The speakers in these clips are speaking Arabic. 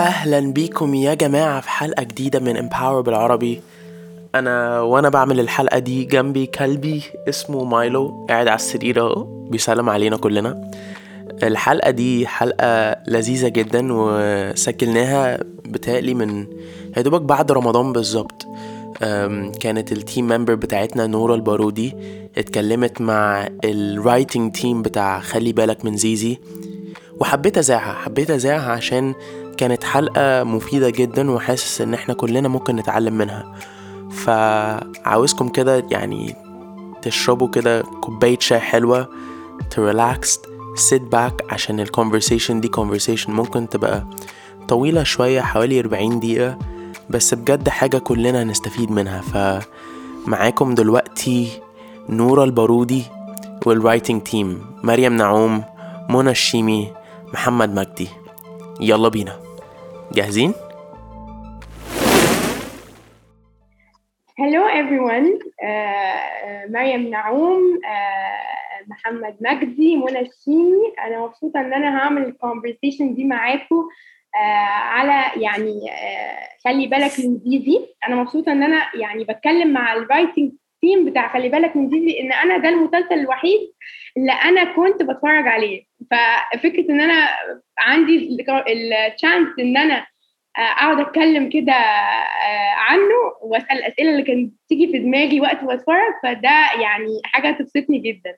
أهلا بيكم يا جماعة في حلقة جديدة من Empower بالعربي. أنا وأنا بعمل الحلقة دي جنبي كلبي اسمه مايلو قاعد على السرير أهو بيسلم علينا كلنا. الحلقة دي حلقة لذيذة جدا وسجلناها بتهيألي من يا دوبك بعد رمضان بالظبط. كانت ال team member بتاعتنا نورا البارودي اتكلمت مع ال writing team بتاع خلي بالك من زيزي. وحبيت أذاعها حبيت أذاعها عشان كانت حلقة مفيدة جدا وحاسس إن إحنا كلنا ممكن نتعلم منها. فعاوزكم كده يعني تشربوا كده كوباية شاي حلوة ت relax sit back عشان ال conversation دي conversation ممكن تبقى طويلة شوية حوالي 40 دقيقة. بس بجد حاجة كلنا هنستفيد منها. فمعاكم دلوقتي نورا البارودي وال writing team مريم نعوم منى الشيمي محمد مجدي. يلا بينا. جاهزين؟ Hello everyone. Uh, uh, مريم نعوم uh, محمد مجدي منى الشيمي. أنا مبسوطة إن أنا هعمل ال conversation دي معاكم uh, على يعني uh, خلي بالك من زيزي أنا مبسوطة إن أنا يعني بتكلم مع ال writing تيم بتاع خلي بالك من زيزي إن أنا ده المسلسل الوحيد اللي أنا كنت بتفرج عليه. ففكرة إن أنا عندي التشانس إن أنا أقعد أتكلم كده عنه وأسأل الأسئلة اللي كانت بتيجي في دماغي وقت بتفرج فده يعني حاجة تبسطني جدا.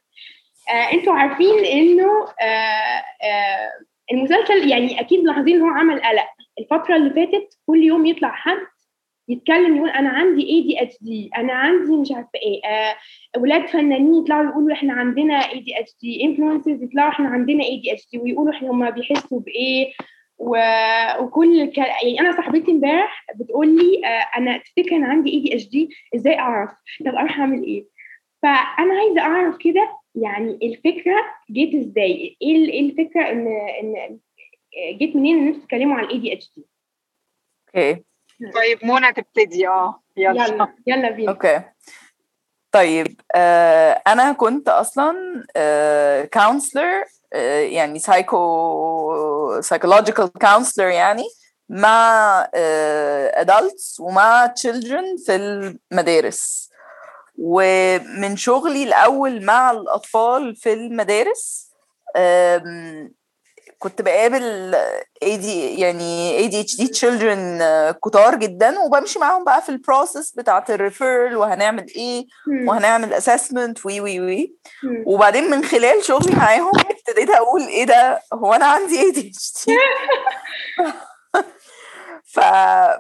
أنتوا عارفين إنه المسلسل يعني أكيد ملاحظين إن هو عمل قلق. الفترة اللي فاتت كل يوم يطلع حد يتكلم يقول أنا عندي ADHD أنا عندي مش عارفة إيه أولاد فنانين يطلعوا يقولوا إحنا عندنا ADHD influencers يطلعوا إحنا عندنا ADHD ويقولوا إحنا هم بيحسوا بإيه و... وكل الك... يعني أنا صاحبتي امبارح بتقول لي آه أنا تفتكر أنا عندي ADHD إزاي أعرف؟ طب أروح أعمل إيه؟ فأنا عايزة أعرف كده يعني الفكرة جيت إزاي؟ إيه إيه الفكرة ان ان جيت منين إن أنتوا تتكلموا عن ال ADHD okay. طيب منى تبتدي. آه يلا. يلا. يلا بينا. okay. طيب آه أنا كنت أصلا counselor آه يعني psycho psychological counselor يعني مع آه adults ومع children في المدارس. ومن شغلي الأول مع الأطفال في المدارس كنت بقابل AD يعني ADHD children كتار جدا وبمشي معاهم بقى في ال process بتاعت ال referral وهنعمل إيه وهنعمل assessment وي وي وي. وبعدين من خلال شغلي معاهم ابتديت أقول إيه ده؟ هو أنا عندي ADHD ف...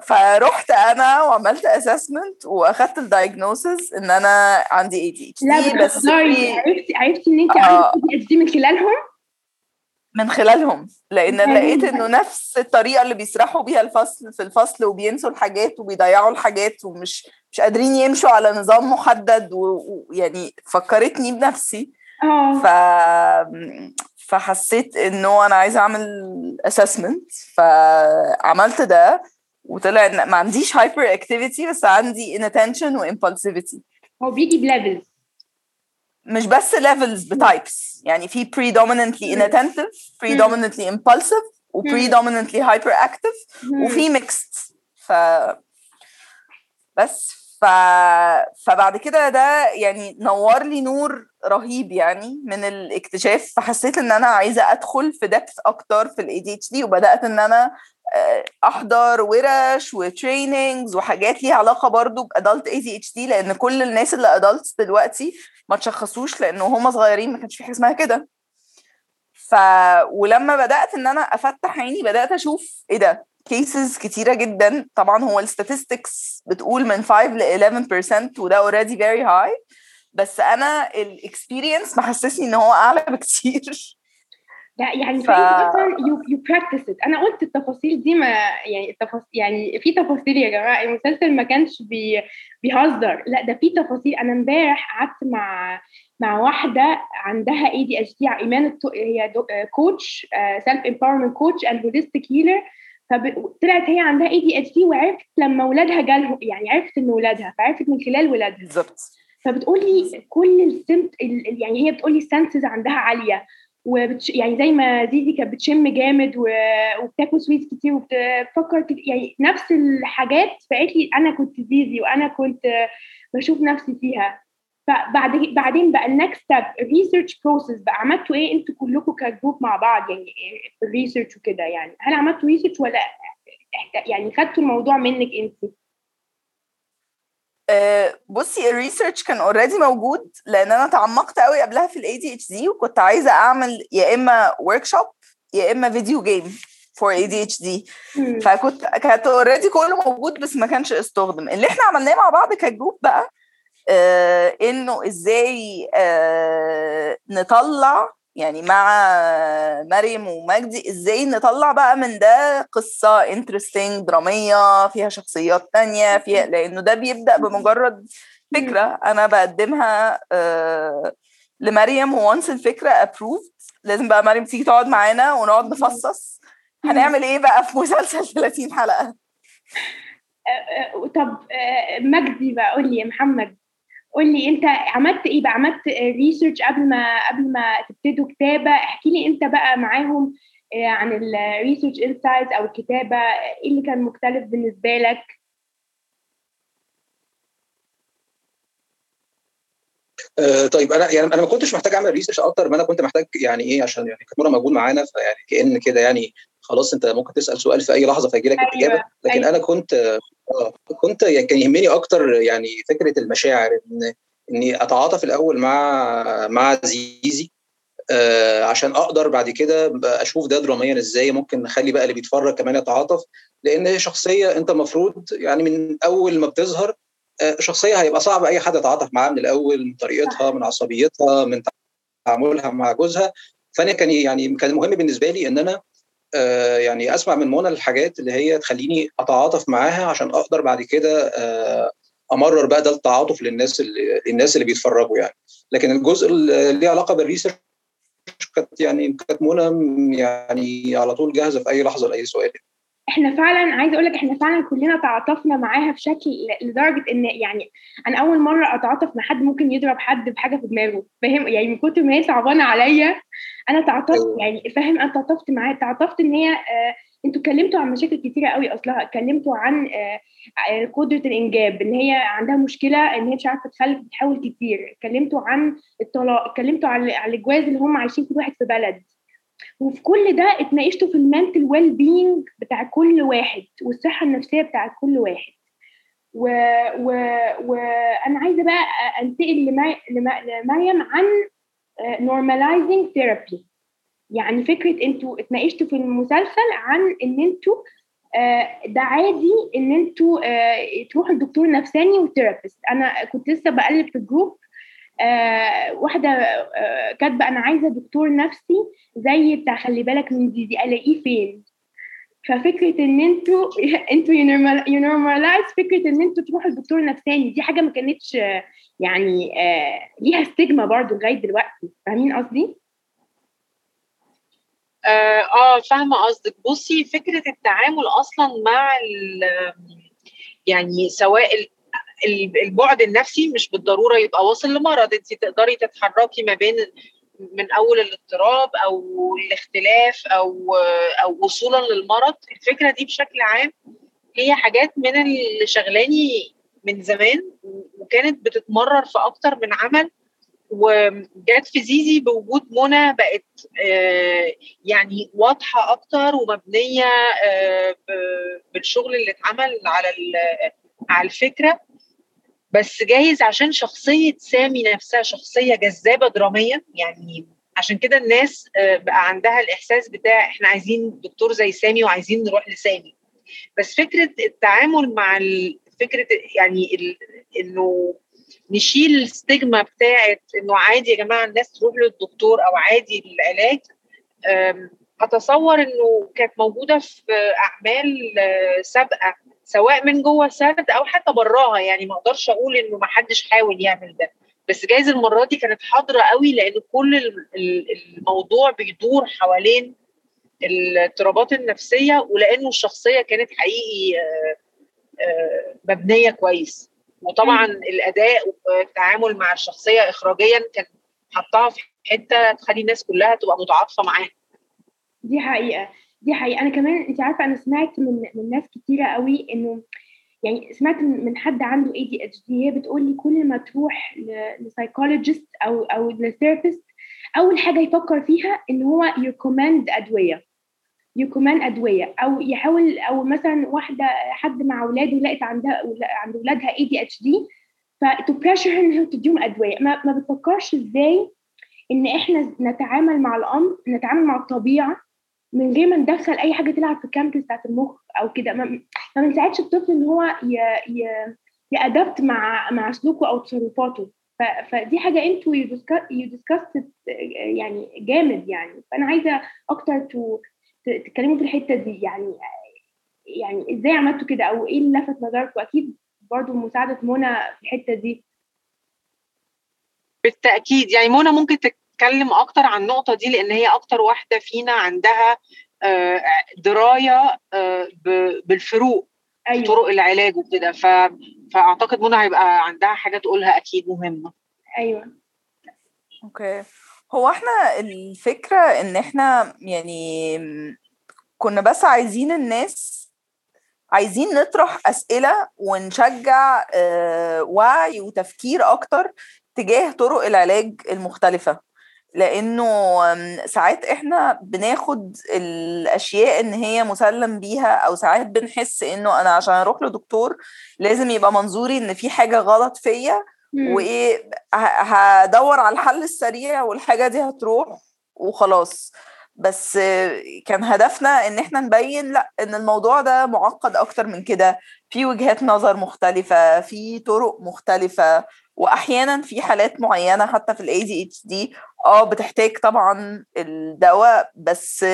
فرحت أنا وعملت assessment وأخدت ال diagnosis إن أنا عندي ADHD لا بس عرفتي عرفتي إن انت آه. عندي ADHD من خلالهم؟ من خلالهم. لأن لقيت إنه نفس الطريقة اللي بيسرحوا بيها الفصل في الفصل وبينسوا الحاجات وبيضيعوا الحاجات ومش مش قادرين يمشوا على نظام محدد ويعني فكرتني بنفسي. ف فحسيت إنه أنا عايزة أعمل assessment فعملت ده وطلع إن ما عنديش hyperactivity بس عندي inattention و impulsivity هو بيجي ب levels. مش بس levels ب types يعني في predominantly inattentive predominantly impulsive و predominantly hyperactive وفي mixed ف بس ف... فبعد كده ده يعني نور لي نور رهيب يعني من الاكتشاف فحسيت إن أنا عايزة أدخل في depth أكتر في ال ADHD وبدأت إن أنا أحضر ورش و trainings وحاجات ليها علاقة برضو ب adult ADHD لأن كل الناس اللي adults دلوقتي ما تشخصوش لأنه هم صغيرين ما كانش في حاجة اسمها كده. ف ولما بدأت إن أنا أفتح عيني بدأت أشوف إيه ده؟ cases كتيرة جدا. طبعا هو ال statistics بتقول من 5 ل 11% وده already very high بس أنا ال experience محسسني إن هو أعلى بكتير. لا يعني ف... أصلا you you practice أنا قلت التفاصيل دي ما يعني التفاصيل يعني في تفاصيل يا جماعة المسلسل ما كانش بي... بيهزر. لا ده في تفاصيل. أنا امبارح قعدت مع مع واحدة عندها ADHD ايمان التو... هي دو... coach self empowerment coach and holistic healer فطلعت هي عندها ADHD وعرفت لما ولادها جالهم يعني عرفت إن ولادها فعرفت من خلال ولادها. بالظبط. فبتقول لي كل السمت يعني هي بتقول لي ال senses عندها عالية وبتش... يعني زي ما زيزي كانت بتشم جامد و... وبتاكل sweets كتير وبتفكر كتير يعني نفس الحاجات فقالت لي أنا كنت زيزي وأنا كنت بشوف نفسي فيها. فبعد بعدين بقى ال next step ال research process بقى عملتوا إيه؟ أنتوا كلكم ك group مع بعض يعني في ال research وكده يعني. هل عملتوا research ولا يعني خدتوا الموضوع منك انت؟ أه بصي ال research كان already موجود لأن أنا تعمقت قوي قبلها في ال ADHD وكنت عايزة أعمل يا إما workshop يا إما video game for ADHD فكنت كانت already كله موجود بس ما كانش استخدم. اللي إحنا عملناه مع بعض ك group بقى إنه إزاي آه نطلع يعني مع مريم ومجدي إزاي نطلع بقى من ده قصة interesting درامية فيها شخصيات تانية فيها لأنه ده بيبدأ بمجرد فكرة أنا بقدمها آه لمريم once الفكرة approved لازم بقى مريم تيجي تقعد معانا ونقعد نفصص. هنعمل إيه بقى في مسلسل 30 حلقة؟ طب مجدي بقى قول لي يا محمد. قول لي انت عملت إيه بقى؟ عملت research قبل ما قبل ما تبتدوا كتابة؟ احكي لي انت بقى معاهم عن ال research insights أو الكتابة. إيه اللي كان مختلف بالنسبة لك؟ آه طيب أنا يعني أنا ما كنتش محتاج أعمل ريسيرش أكتر ما أنا كنت محتاج يعني إيه عشان يعني كانت موجود معانا فيعني كأن كده يعني خلاص انت ممكن تسأل سؤال في أي لحظة فيجي لك أيوة. الإجابة لكن أيوة. أنا كنت آه كنت يعني كان يهمني أكتر يعني فكرة المشاعر إن إني أتعاطف الأول مع مع زيزي آه عشان أقدر بعد كده أشوف ده دراميا إزاي ممكن نخلي بقى اللي بيتفرج كمان يتعاطف لأن هي شخصية أنت المفروض يعني من أول ما بتظهر آه شخصية هيبقى صعب أي حد يتعاطف معاها من الأول من طريقتها من عصبيتها من تعاملها مع جوزها فأنا كان يعني كان مهم بالنسبة لي إن أنا يعني أسمع من منى الحاجات اللي هي تخليني أتعاطف معاها عشان أقدر بعد كده آه أمرر بقى ده التعاطف للناس اللي الناس اللي بيتفرجوا يعني. لكن الجزء اللي ليه علاقة بالريسيرش كانت يعني كانت منى يعني على طول جاهزة في أي لحظة لأي سؤال. إحنا فعلا عايزة أقول لك إحنا فعلا كلنا تعاطفنا معاها بشكل لدرجة إن يعني أنا أول مرة أتعاطف مع حد ممكن يضرب حد بحاجة في دماغه فاهم؟ يعني من كتر ما هي صعبانة عليا أنا تعاطفت يعني فاهم؟ أنا تعاطفت معاها تعاطفت إن هي آه أنتوا اتكلمتوا عن مشاكل كتيرة قوي أصلها اتكلمتوا عن آه قدرة الإنجاب إن هي عندها مشكلة إن هي مش عارفة تخلف بتحاول كتير اتكلمتوا عن الطلاق اتكلمتوا عن على الجواز اللي هم عايشين كل واحد في بلد. وفي كل ده اتناقشتوا في ال mental well-being بتاع كل واحد والصحة النفسية بتاع كل واحد. و... و... وأنا عايزة بقى أنتقل. لمريم عن normalizing therapy. يعني فكرة أنتوا اتناقشتوا في المسلسل عن ان أنتوا ده عادي ان أنتوا تروحوا لدكتور نفساني و therapist أنا كنت لسه بقلب في ال group آه واحدة آه كاتبة أنا عايزة دكتور نفسي زي بتاع خلي بالك من زيزي ألاقيه فين؟ ففكرة إن أنتوا أنتوا ي normalize فكرة إن أنتوا تروحوا لدكتور نفساني. دي حاجة ما كانتش يعني آه ليها stigma برضو لغاية دلوقتي. فاهمين قصدي؟ آه فاهمة قصدك. بصي فكرة التعامل أصلا مع يعني سواء البعد النفسي مش بالضرورة يبقى واصل لمرض. انت تقدري تتحركي ما بين من أول الاضطراب أو الاختلاف أو أو وصولا للمرض. الفكرة دي بشكل عام هي حاجات من اللي شغلاني من زمان وكانت بتتمرر في أكتر من عمل وجت في زيزي بوجود منى بقت آه يعني واضحة أكتر ومبنية آه بالشغل اللي اتعمل على على الفكرة. بس جايز عشان شخصية سامي نفسها شخصية جذابة دراميا يعني عشان كده الناس بقى عندها الإحساس بتاع إحنا عايزين دكتور زي سامي وعايزين نروح لسامي. بس فكرة التعامل مع فكرة يعني إنه نشيل الستيجما بتاعت إنه عادي يا جماعة الناس تروح للدكتور أو عادي العلاج أتصور إنه كانت موجودة في أعمال سابقة سواء من جوه السرد أو حتى براها يعني ما أقدرش أقول إنه ما حدش حاول يعمل ده. بس جايز المرة دي كانت حاضرة قوي لأن كل الموضوع بيدور حوالين الاضطرابات النفسية ولأنه الشخصية كانت حقيقي مبنية كويس. وطبعا الأداء والتعامل مع الشخصية اخراجيا كان حطها في حتة تخلي الناس كلها تبقى متعاطفة معاه. دي حقيقة دي حقيقة. أنا كمان أنت عارفة أنا سمعت من من ناس كتيرة قوي إنه يعني سمعت من حد عنده ADHD هي بتقول لي كل ما تروح ل psychologist أو أو ل therapist أول حاجة يفكر فيها إن هو ي recommend أدوية. ي recommend أدوية. أو يحاول أو مثلا واحدة حد مع أولاده لقت عندها عند أولادها ADHD ف to pressure انها تديهم أدوية. ما, ما بتفكرش إزاي إن إحنا نتعامل مع الأمر نتعامل مع الطبيعة من غير ما ندخل أي حاجة تلعب في ال chemicals بتاعت المخ أو كده. ما, بنساعدش الطفل إن هو ي... ي... ي adapt مع مع سلوكه أو تصرفاته. ف... فدي حاجة أنتوا you discussed يعني جامد يعني. فأنا عايزة أكتر to تتكلموا في الحتة دي يعني يعني إزاي عملتوا كده؟ أو إيه اللي لفت نظركم أكيد برضو مساعدة منى في الحتة دي. بالتأكيد. يعني منى ممكن تتكلم أكتر عن النقطة دي لأن هي أكتر واحدة فينا عندها دراية بالفروق أيوة. طرق العلاج وكده. ف... فأعتقد منى هيبقى عندها حاجة تقولها أكيد مهمة. أيوه. أوكي. هو إحنا الفكرة إن إحنا يعني كنا بس عايزين الناس عايزين نطرح أسئلة ونشجع وعي وتفكير أكتر تجاه طرق العلاج المختلفة. لأنه ساعات إحنا بناخد الأشياء إن هي مسلم بيها أو ساعات بنحس إنه أنا عشان أروح لدكتور لازم يبقى منظوري إن في حاجة غلط فيا وايه هدور على الحل السريع والحاجة دي هتروح وخلاص. بس كان هدفنا إن إحنا نبين لأ إن الموضوع ده معقد أكتر من كده. في وجهات نظر مختلفة في طرق مختلفة واحيانا في حالات معينة حتى في ال ADHD آه بتحتاج طبعا الدواء. بس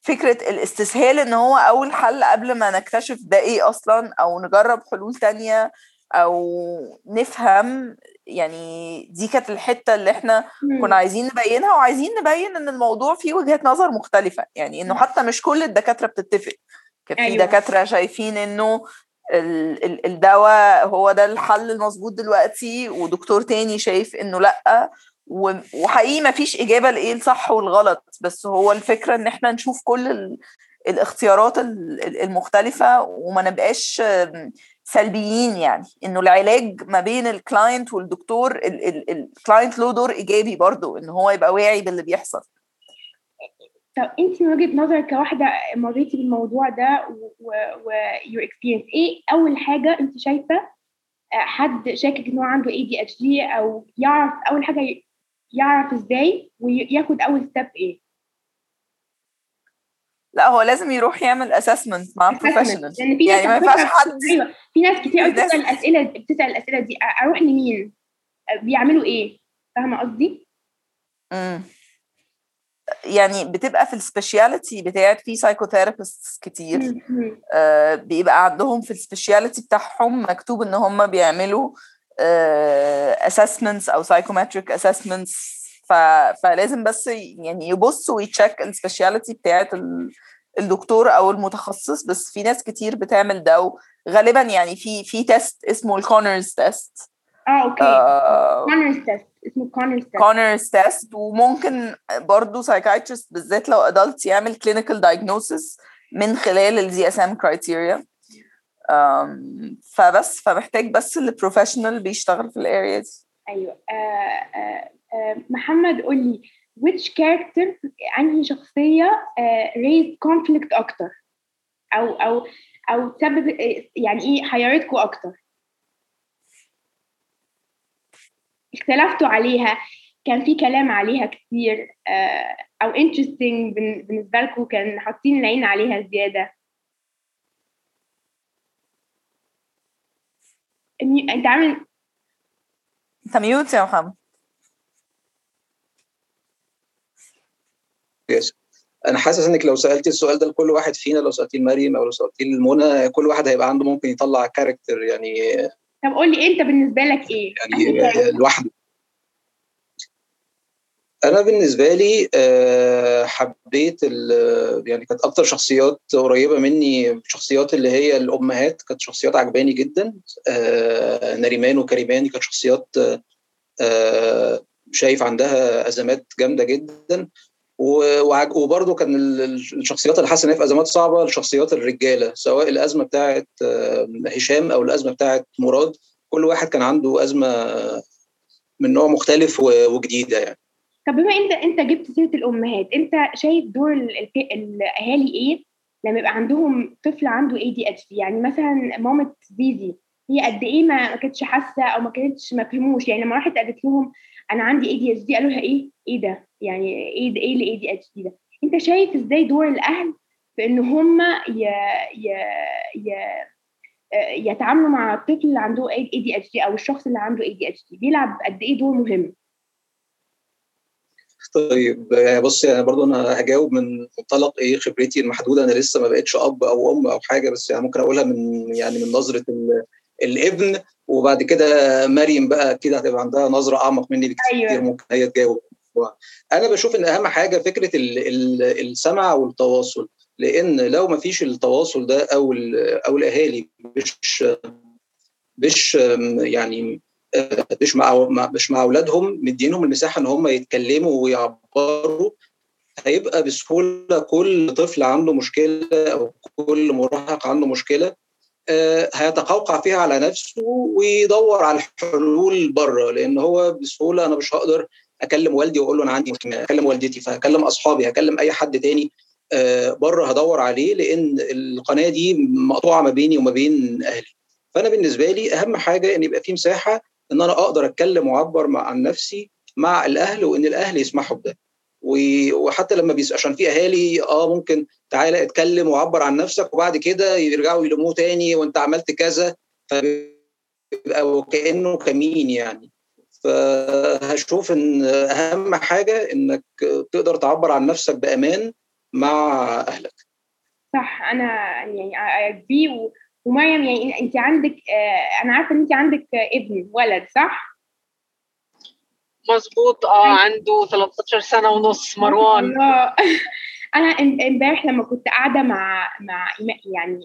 فكرة الاستسهال إن هو أول حل قبل ما نكتشف ده إيه أصلا أو نجرب حلول تانية أو نفهم يعني دي كانت الحتة اللي إحنا كنا عايزين نبينها وعايزين نبين إن الموضوع فيه وجهات نظر مختلفة. يعني إنه حتى مش كل الدكاترة بتتفق. كان في أيوة. دكاترة شايفين إنه الدواء هو ده الحل المظبوط دلوقتي ودكتور تاني شايف إنه لأ وحقيقي ما فيش إجابة لإيه الصح والغلط. بس هو الفكرة إن إحنا نشوف كل الاختيارات المختلفة وما نبقاش سلبيين يعني إنه العلاج ما بين ال client والدكتور ال client له دور إيجابي برضه ان هو يبقى واعي باللي بيحصل. طب انت من وجهة نظرك كواحدة مريتي بالموضوع ده و your experience إيه أول حاجة انت شايفة حد شاكك إن هو عنده ADHD أو يعرف أول حاجة يعرف إزاي وياخد أول step إيه؟ لا هو لازم يروح يعمل assessment مع professional يعني ما ينفعش حد أيوه في ناس كتير بتسأل الأسئلة بتسأل الأسئلة دي. أروح لمين؟ بيعملوا إيه؟ فاهمة قصدي؟ امم يعني بتبقى في ال speciality بتاعت في psychotherapist كتير. آه بيبقى عندهم في ال speciality بتاعهم مكتوب إن هم بيعملوا assessments أو psychometric assessments فلازم بس يعني يبص وي check ال speciality بتاعت الدكتور أو المتخصص بس في ناس كتير بتعمل ده غالبا يعني في في test اسمه ال Conners test آه okay. Conners test اسمه Conners test Conners test وممكن برضه psychiatrist بالذات لو adult يعمل clinical diagnosis من خلال ال DSM criteria فبس فمحتاج بس ال professional بيشتغل في ال area دي. أيوه. آه آه آه محمد قول لي which character أنهي شخصية raised conflict أكتر؟ أو أو أو تسبب يعني إيه حيرتكم أكتر؟ اختلفتوا عليها كان في كلام عليها كتير أو interesting بالنسبة لكم كان حاطين العين عليها زيادة. أنت عامل أنت mute يا محمد. yes أنا حاسس إنك لو سالتي السؤال ده لكل واحد فينا لو سألتيه لمريم أو لو سألتيه لمنى كل واحد هيبقى عنده ممكن يطلع character يعني طب قول لي أنت بالنسبة لك إيه؟ يعني لوحده. أنا بالنسبة لي حبيت يعني كانت أكتر شخصيات قريبة مني شخصيات اللي هي الأمهات كانت شخصيات عجباني جدا. نريمان وكريمان كانت شخصيات شايف عندها أزمات جامدة جدا. وبرده كان الشخصيات اللي حاسة إن في أزمات صعبة الشخصيات الرجالة سواء الأزمة بتاعه هشام أو الأزمة بتاعه مراد كل واحد كان عنده أزمة من نوع مختلف وجديدة يعني. طب بما انت أنت جبت سيرة الأمهات أنت شايف دور الأهالي إيه؟ لما يبقى عندهم طفل عنده اي دي اتش دي يعني مثلا مامة زيزي هي قد إيه ما كانتش حاسة أو ما كانتش ما فهموش؟ يعني لما راحت قالت لهم أنا عندي ADHD قالوا لها إيه؟ إيه ده؟ يعني إيه إيه اللي ADHD ده. أنت شايف إزاي دور الأهل في إن هم ي... ي... ي... يتعاملوا مع الطفل اللي عنده ADHD أو الشخص اللي عنده اي دي اتش دي؟ بيلعب قد إيه دور مهم؟ طيب يعني بص يعني برضو أنا هجاوب من منطلق إيه خبرتي المحدودة. أنا لسه ما بقتش أب أو أم أو حاجة بس يعني ممكن أقولها من يعني من نظرة الابن. وبعد كده مريم بقى كده هتبقى عندها نظرة أعمق مني بكتير أيوة. ممكن هي تجاوب. أنا بشوف إن أهم حاجة فكرة السمع والتواصل لأن لو ما فيش التواصل ده أو أو الأهالي مش مش يعني مش مع مش مع أولادهم مدينهم المساحة إن هم يتكلموا ويعبروا هيبقى بسهولة كل طفل عنده مشكلة أو كل مراهق عنده مشكلة هيتقوقع فيها على نفسه ويدور على الحلول بره لأن هو بسهولة أنا مش هقدر أكلم والدي وأقول له أنا عندي مشكلة أكلم والدتي فهكلم أصحابي هكلم أي حد تاني بره هدور عليه لأن القناة دي مقطوعة ما بيني وما بين أهلي. فأنا بالنسبة لي أهم حاجة إن يبقى في مساحة إن أنا أقدر أتكلم وأعبر عن نفسي مع الأهل وإن الأهل يسمحوا بده. وحتى لما بيس عشان في أهالي آه ممكن تعالى اتكلم وعبر عن نفسك وبعد كده يرجعوا يلوموه تاني وأنت عملت كذا فبيبقى وكأنه كمين يعني. فهشوف إن أهم حاجة إنك تقدر تعبر عن نفسك بأمان مع أهلك. صح أنا يعني اجري ومريم يعني انت عندك أنا عارفة إن انت عندك ابن ولد صح؟ مظبوط. آه عنده 13 سنة ونص مروان. الله. أنا إمبارح لما كنت قاعدة مع مع يعني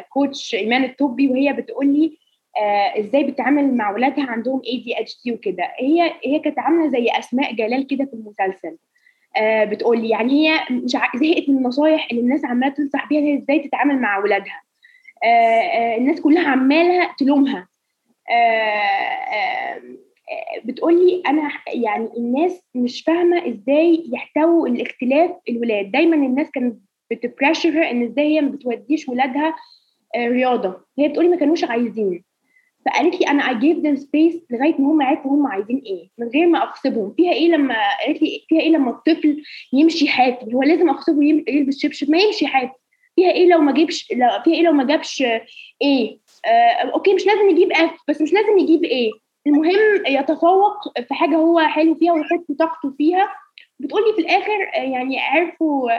الكوتش إيمان الطبي وهي بتقول لي آه إزاي بتتعامل مع اولادها عندهم اي دي اتش دي وكده. هي هي كانت عاملة زي أسماء جلال كده في المسلسل. آه بتقول لي يعني هي مش زهقت من النصايح اللي الناس عمالة تنصح بيها هي إزاي تتعامل مع اولادها آه آه الناس كلها عمالها تلومها. بتقول لي أنا يعني الناس مش فاهمة إزاي يحتووا الاختلاف الولاد. دايما الناس كانت بت pressure إن إزاي هي ما بتوديش ولادها رياضة. هي بتقولي ما كانوش عايزين. فقالت لي أنا I gave them space لغاية ما هم عرفوا هم عايزين إيه. من غير ما أغصبهم. فيها إيه لما قالت لي فيها إيه لما الطفل يمشي حافي؟ هو لازم أغصبه يلبس شبشب. ما يمشي حافي. فيها إيه لو ما جيبش فيها إيه لو ما جابش A؟ آه okay مش لازم يجيب F بس مش لازم يجيب A. المهم يتفوق في حاجة هو حلو فيها ويحط طاقته فيها. بتقولي في الآخر يعني عرفوا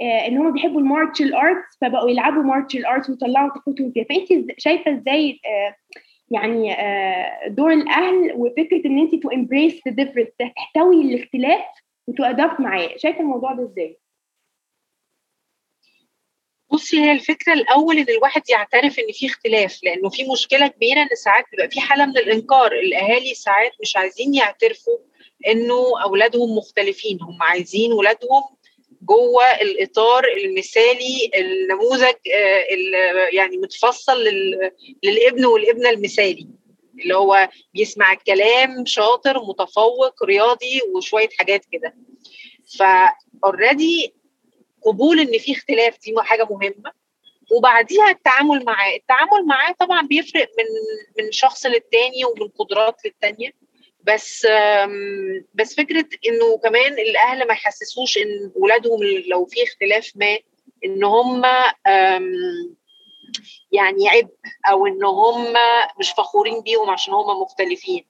إن هم بيحبوا ال martial arts فبقوا يلعبوا martial arts ويطلعوا طاقتهم فيها. فانت شايفة إزاي يعني دور الأهل وفكرة إن انت to embrace the difference تحتوي الاختلاف و to adapt معاه. شايفة الموضوع ده إزاي؟ بصي هي الفكرة الأول إن الواحد يعترف إن في اختلاف لأنه في مشكلة كبيرة إن ساعات بيبقى في حالة من الإنكار. الأهالي ساعات مش عايزين يعترفوا إنه أولادهم مختلفين. هم عايزين ولادهم جوه الإطار المثالي النموذج يعني متفصل للابن والابنة المثالي اللي هو بيسمع الكلام شاطر متفوق رياضي وشوية حاجات كده. فاوريدي قبول إن في اختلاف دي حاجة مهمة. وبعديها التعامل معاه التعامل معاه طبعا بيفرق من من شخص للتاني ومن قدرات للتانية. بس بس فكرة إنه كمان الأهل ما يحسسوش إن ولادهم لو في اختلاف ما إن هم يعني عبء أو إن هم مش فخورين بيهم عشان هم مختلفين.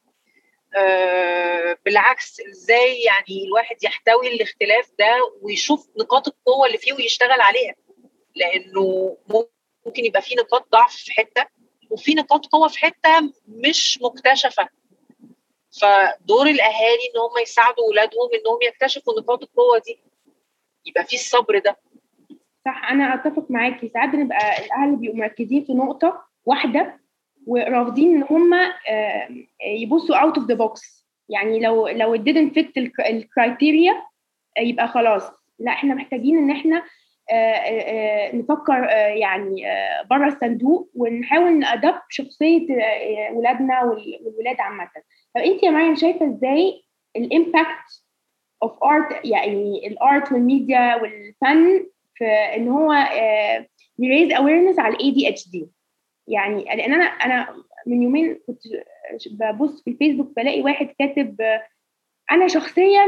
أه بالعكس إزاي يعني الواحد يحتوي الاختلاف ده ويشوف نقاط القوة اللي فيه ويشتغل عليها؟ لأنه ممكن يبقى في نقاط ضعف في حتة وفي نقاط قوة في حتة مش مكتشفة. فدور الأهالي إن هم يساعدوا اولادهم إنهم يكتشفوا نقاط القوة دي يبقى في الصبر ده. صح أنا أتفق معاكي. ساعات بنبقى الأهل بيبقوا مركزين في نقطة واحدة ورافضين إن هم يبصوا out of the box يعني لو لو it didn't fit ال criteria يبقى خلاص. لا إحنا محتاجين إن إحنا نفكر يعني بره الصندوق ونحاول نأدب شخصية ولادنا والولاد عامة. طب انت يا مريم شايفة إزاي ال impact of art يعني ال art والميديا والفن في ان هو ي raise awareness على ال ADHD يعني لأن أنا أنا من يومين كنت ببص في الفيسبوك بلاقي واحد كاتب أنا شخصيا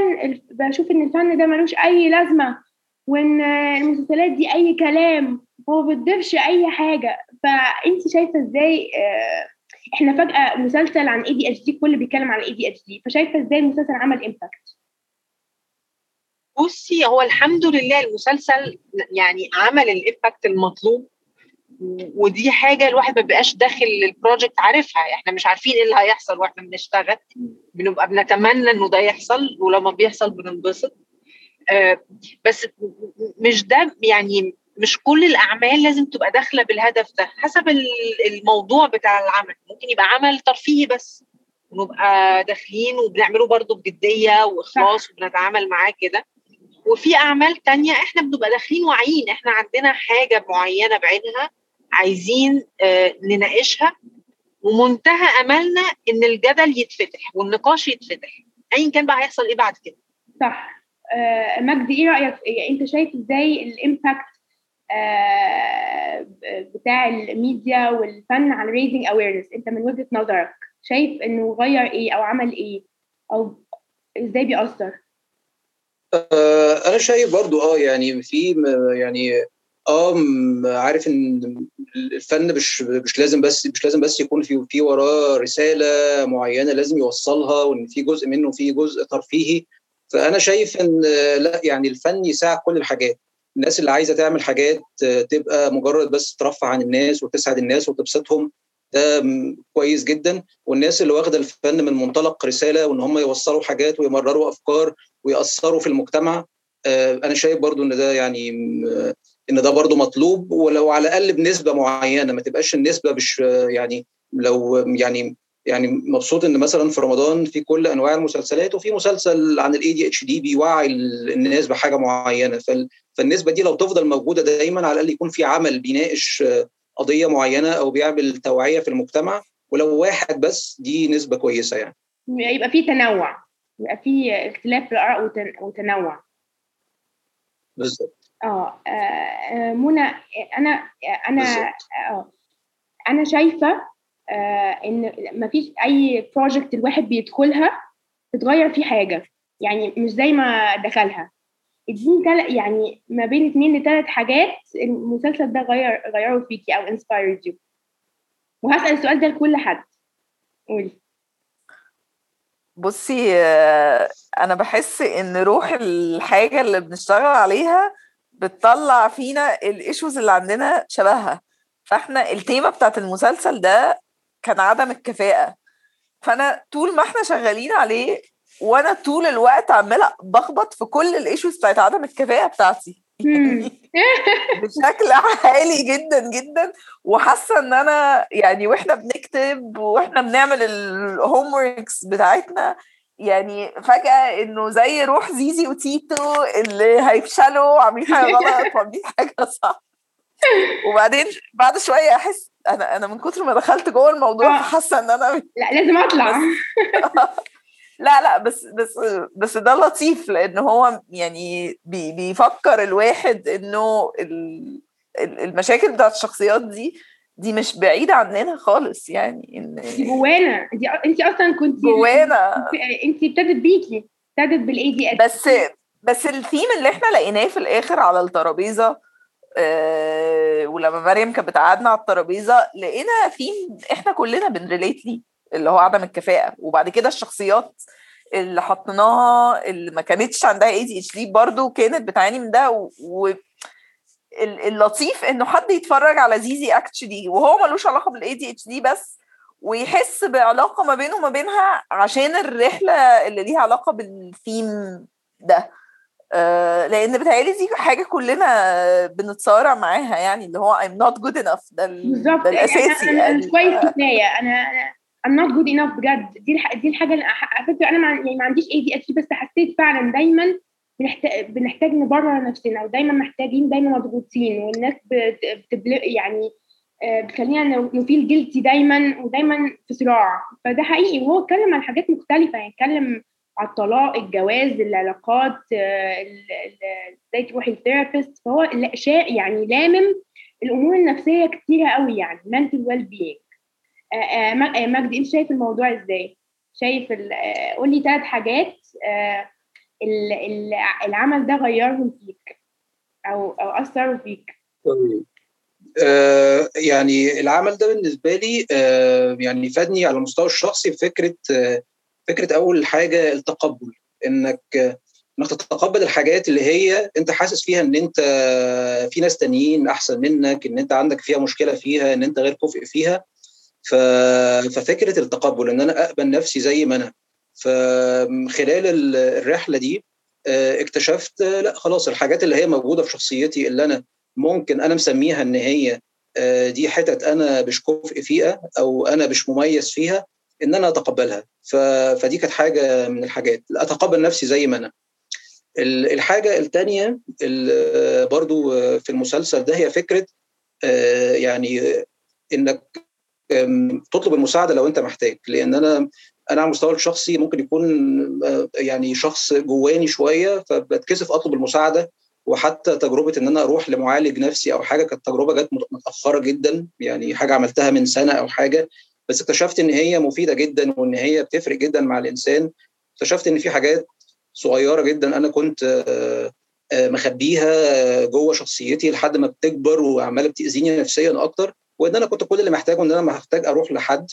بشوف إن الفن ده ملوش أي لازمة. وإن المسلسلات دي أي كلام هو ما بتضيفش أي حاجة. فأنت شايفة إزاي إحنا فجأة مسلسل عن ADHD كل بيتكلم عن ADHD فشايفة إزاي المسلسل عمل impact بصي هو الحمد لله المسلسل يعني عمل ال impact المطلوب ودي حاجة الواحد ما بيبقاش داخل ال project عارفها. إحنا مش عارفين إيه اللي هيحصل وإحنا بنشتغل. بنبقى بنتمنى إنه ده يحصل ولما بيحصل بننبسط. آه بس مش ده يعني مش كل الأعمال لازم تبقى داخلة بالهدف ده حسب الموضوع بتاع العمل. ممكن يبقى عمل ترفيهي بس ونبقى داخلين وبنعمله برضه بجدية وإخلاص وبنتعامل معاه كده. وفي أعمال تانية إحنا بنبقى داخلين واعيين إحنا عندنا حاجة معينة بعينها عايزين آه نناقشها. ومنتهى أملنا إن الجدل يتفتح والنقاش يتفتح ايا كان بقى هيحصل إيه بعد كده. صح. آه مجدي إيه رأيك؟ إيه؟ أنت شايف إزاي ال impact آه بتاع الميديا والفن على raising awareness أنت من وجهة نظرك شايف إنه غير إيه أو عمل إيه؟ أو إزاي بيأثر؟ آه أنا شايف برضو آه يعني في يعني آه عارف إن الفن مش مش لازم بس مش لازم بس يكون في في وراه رسالة معينة لازم يوصلها وإن في جزء منه في جزء ترفيهي. فأنا شايف إن لأ يعني الفن يساعد كل الحاجات. الناس اللي عايزة تعمل حاجات تبقى مجرد بس ترفع عن الناس وتسعد الناس وتبسطهم. ده كويس جدا. والناس اللي واخدة الفن من منطلق رسالة وإن هم يوصلوا حاجات ويمرروا أفكار ويأثروا في المجتمع أنا شايف برضو إن ده يعني إن ده برضو مطلوب. ولو على الأقل بنسبة معينة ما تبقاش النسبة مش يعني لو يعني يعني مبسوط إن مثلا في رمضان في كل أنواع المسلسلات وفي مسلسل عن ال ADHD بيوعي الناس بحاجة معينة. فالنسبة دي لو تفضل موجودة دايما على الأقل يكون في عمل بيناقش قضية معينة أو بيعمل توعية في المجتمع ولو واحد بس دي نسبة كويسة يعني. يبقى في تنوع يبقى في اختلاف في الآراء وتنوع. بالظبط. آه منى أنا أنا آه أنا شايفة آه إن ما فيش أي project الواحد بيدخلها تتغير فيه حاجة. يعني مش زي ما دخلها. اديني تل... يعني ما بين اثنين لثلاث حاجات المسلسل ده غير غيره فيكي أو inspired you وهسأل السؤال ده لكل حد. قولي. بصي أنا بحس إن روح الحاجة اللي بنشتغل عليها بتطلع فينا ال issues اللي عندنا شبهها. فإحنا التيمة بتاعت المسلسل ده كان عدم الكفاءة. فأنا طول ما إحنا شغالين عليه وأنا طول الوقت عمالة بخبط في كل ال issues بتاعت عدم الكفاءة بتاعتي. بشكل عالي جدا جدا. وحاسة إن أنا يعني وإحنا بنكتب وإحنا بنعمل ال homeworks بتاعتنا يعني فجأة إنه زي روح زيزي وتيتو اللي هيفشلوا عاملين حاجة غلط وعاملين حاجة صح. وبعدين بعد شوية أحس أنا أنا من كتر ما دخلت جوه الموضوع حاسة إن أنا لا لازم أطلع. لا لا بس بس بس ده لطيف لأن هو يعني بي بيفكر الواحد إنه المشاكل بتاعت الشخصيات دي دي مش بعيدة عننا خالص يعني إن دي جوانا. دي انت أصلا كنت جوانا. انت ابتدت بيكي ابتدت بال AD بس بس الثيم اللي إحنا لقيناه في الآخر على الترابيزة أه ولما مريم كانت بتقعدنا على الترابيزة لقينا ثيم إحنا كلنا بن relate ليه اللي هو عدم الكفاءة. وبعد كده الشخصيات اللي حطيناها اللي ما كانتش عندها ADHD برضه كانت بتعاني من ده. و... اللطيف إنه حد يتفرج على زيزي actually وهو ملوش علاقة بال ADHD بس ويحس بعلاقة ما بينه وما بينها عشان الرحلة اللي ليها علاقة بالثيم ده. آه لأن بتهيألي دي حاجة كلنا بنتصارع معاها يعني اللي هو I'm not good enough ده, بالظبط. ده الاساسي أنا, أنا, أنا مش كويس كفايه أنا I'm not good enough بجد. دي. دي الحاجة اللي على فكرة أنا يعني ما عنديش ADH بس حسيت فعلا دايما بنحتاج بنحتاج نبرر نفسنا ودايما محتاجين دايما مضغوطين والناس بت... بتبل... يعني آه، بتخلينا نفيل جلتي دايما ودايما في صراع. فده حقيقي. وهو اتكلم عن حاجات مختلفة يعني اتكلم على الطلاق الجواز العلاقات ال- ال- إزاي تروحي الثيرابيست فهو شا يعني لامم الأمور النفسية كتيرة قوي يعني mental well being آه، آه، آه، مجدي أنت شايف الموضوع إزاي؟ شايف قولي ثلاث حاجات ال- ال- العمل ده غيرهم فيك أو أو أثروا فيك. يعني العمل ده بالنسبة لي يعني فادني على المستوى الشخصي بفكره فكرة أول حاجة التقبل إنك إنك تتقبل الحاجات اللي هي أنت حاسس فيها إن أنت في ناس تانيين أحسن منك إن أنت عندك فيها مشكلة فيها إن أنت غير كفء فيها. ف... ففكرة التقبل إن أنا أقبل نفسي زي ما أنا. فخلال ال- الرحلة دي آه، اكتشفت لأ خلاص الحاجات اللي هي موجودة في شخصيتي اللي أنا ممكن أنا مسميها إن هي آه، دي حتت أنا مش كفء فيها أو أنا مش مميز فيها إن أنا أتقبلها. فدي كانت حاجة من الحاجات. أتقبل نفسي زي ما أنا. ال- الحاجة الثانية برضو في المسلسل ده هي فكرة آه، يعني إنك تطلب المساعدة لو أنت محتاج. لأن أنا أنا على المستوى الشخصي ممكن يكون آه، يعني شخص جواني شوية فبتكسف أطلب المساعدة. وحتى تجربة إن أنا أروح لمعالج نفسي أو حاجة كانت تجربة جت مت- متأخرة جدا. يعني حاجة عملتها من سنة أو حاجة. بس اكتشفت إن هي مفيدة جدا وإن هي بتفرق جدا مع الإنسان. اكتشفت إن في حاجات صغيرة جدا أنا كنت آه، آه، مخبيها آه، جوه شخصيتي لحد ما بتكبر وعمالة بتأذيني نفسيا أكتر وإن أنا كنت كل اللي محتاجه إن أنا محتاج أروح لحد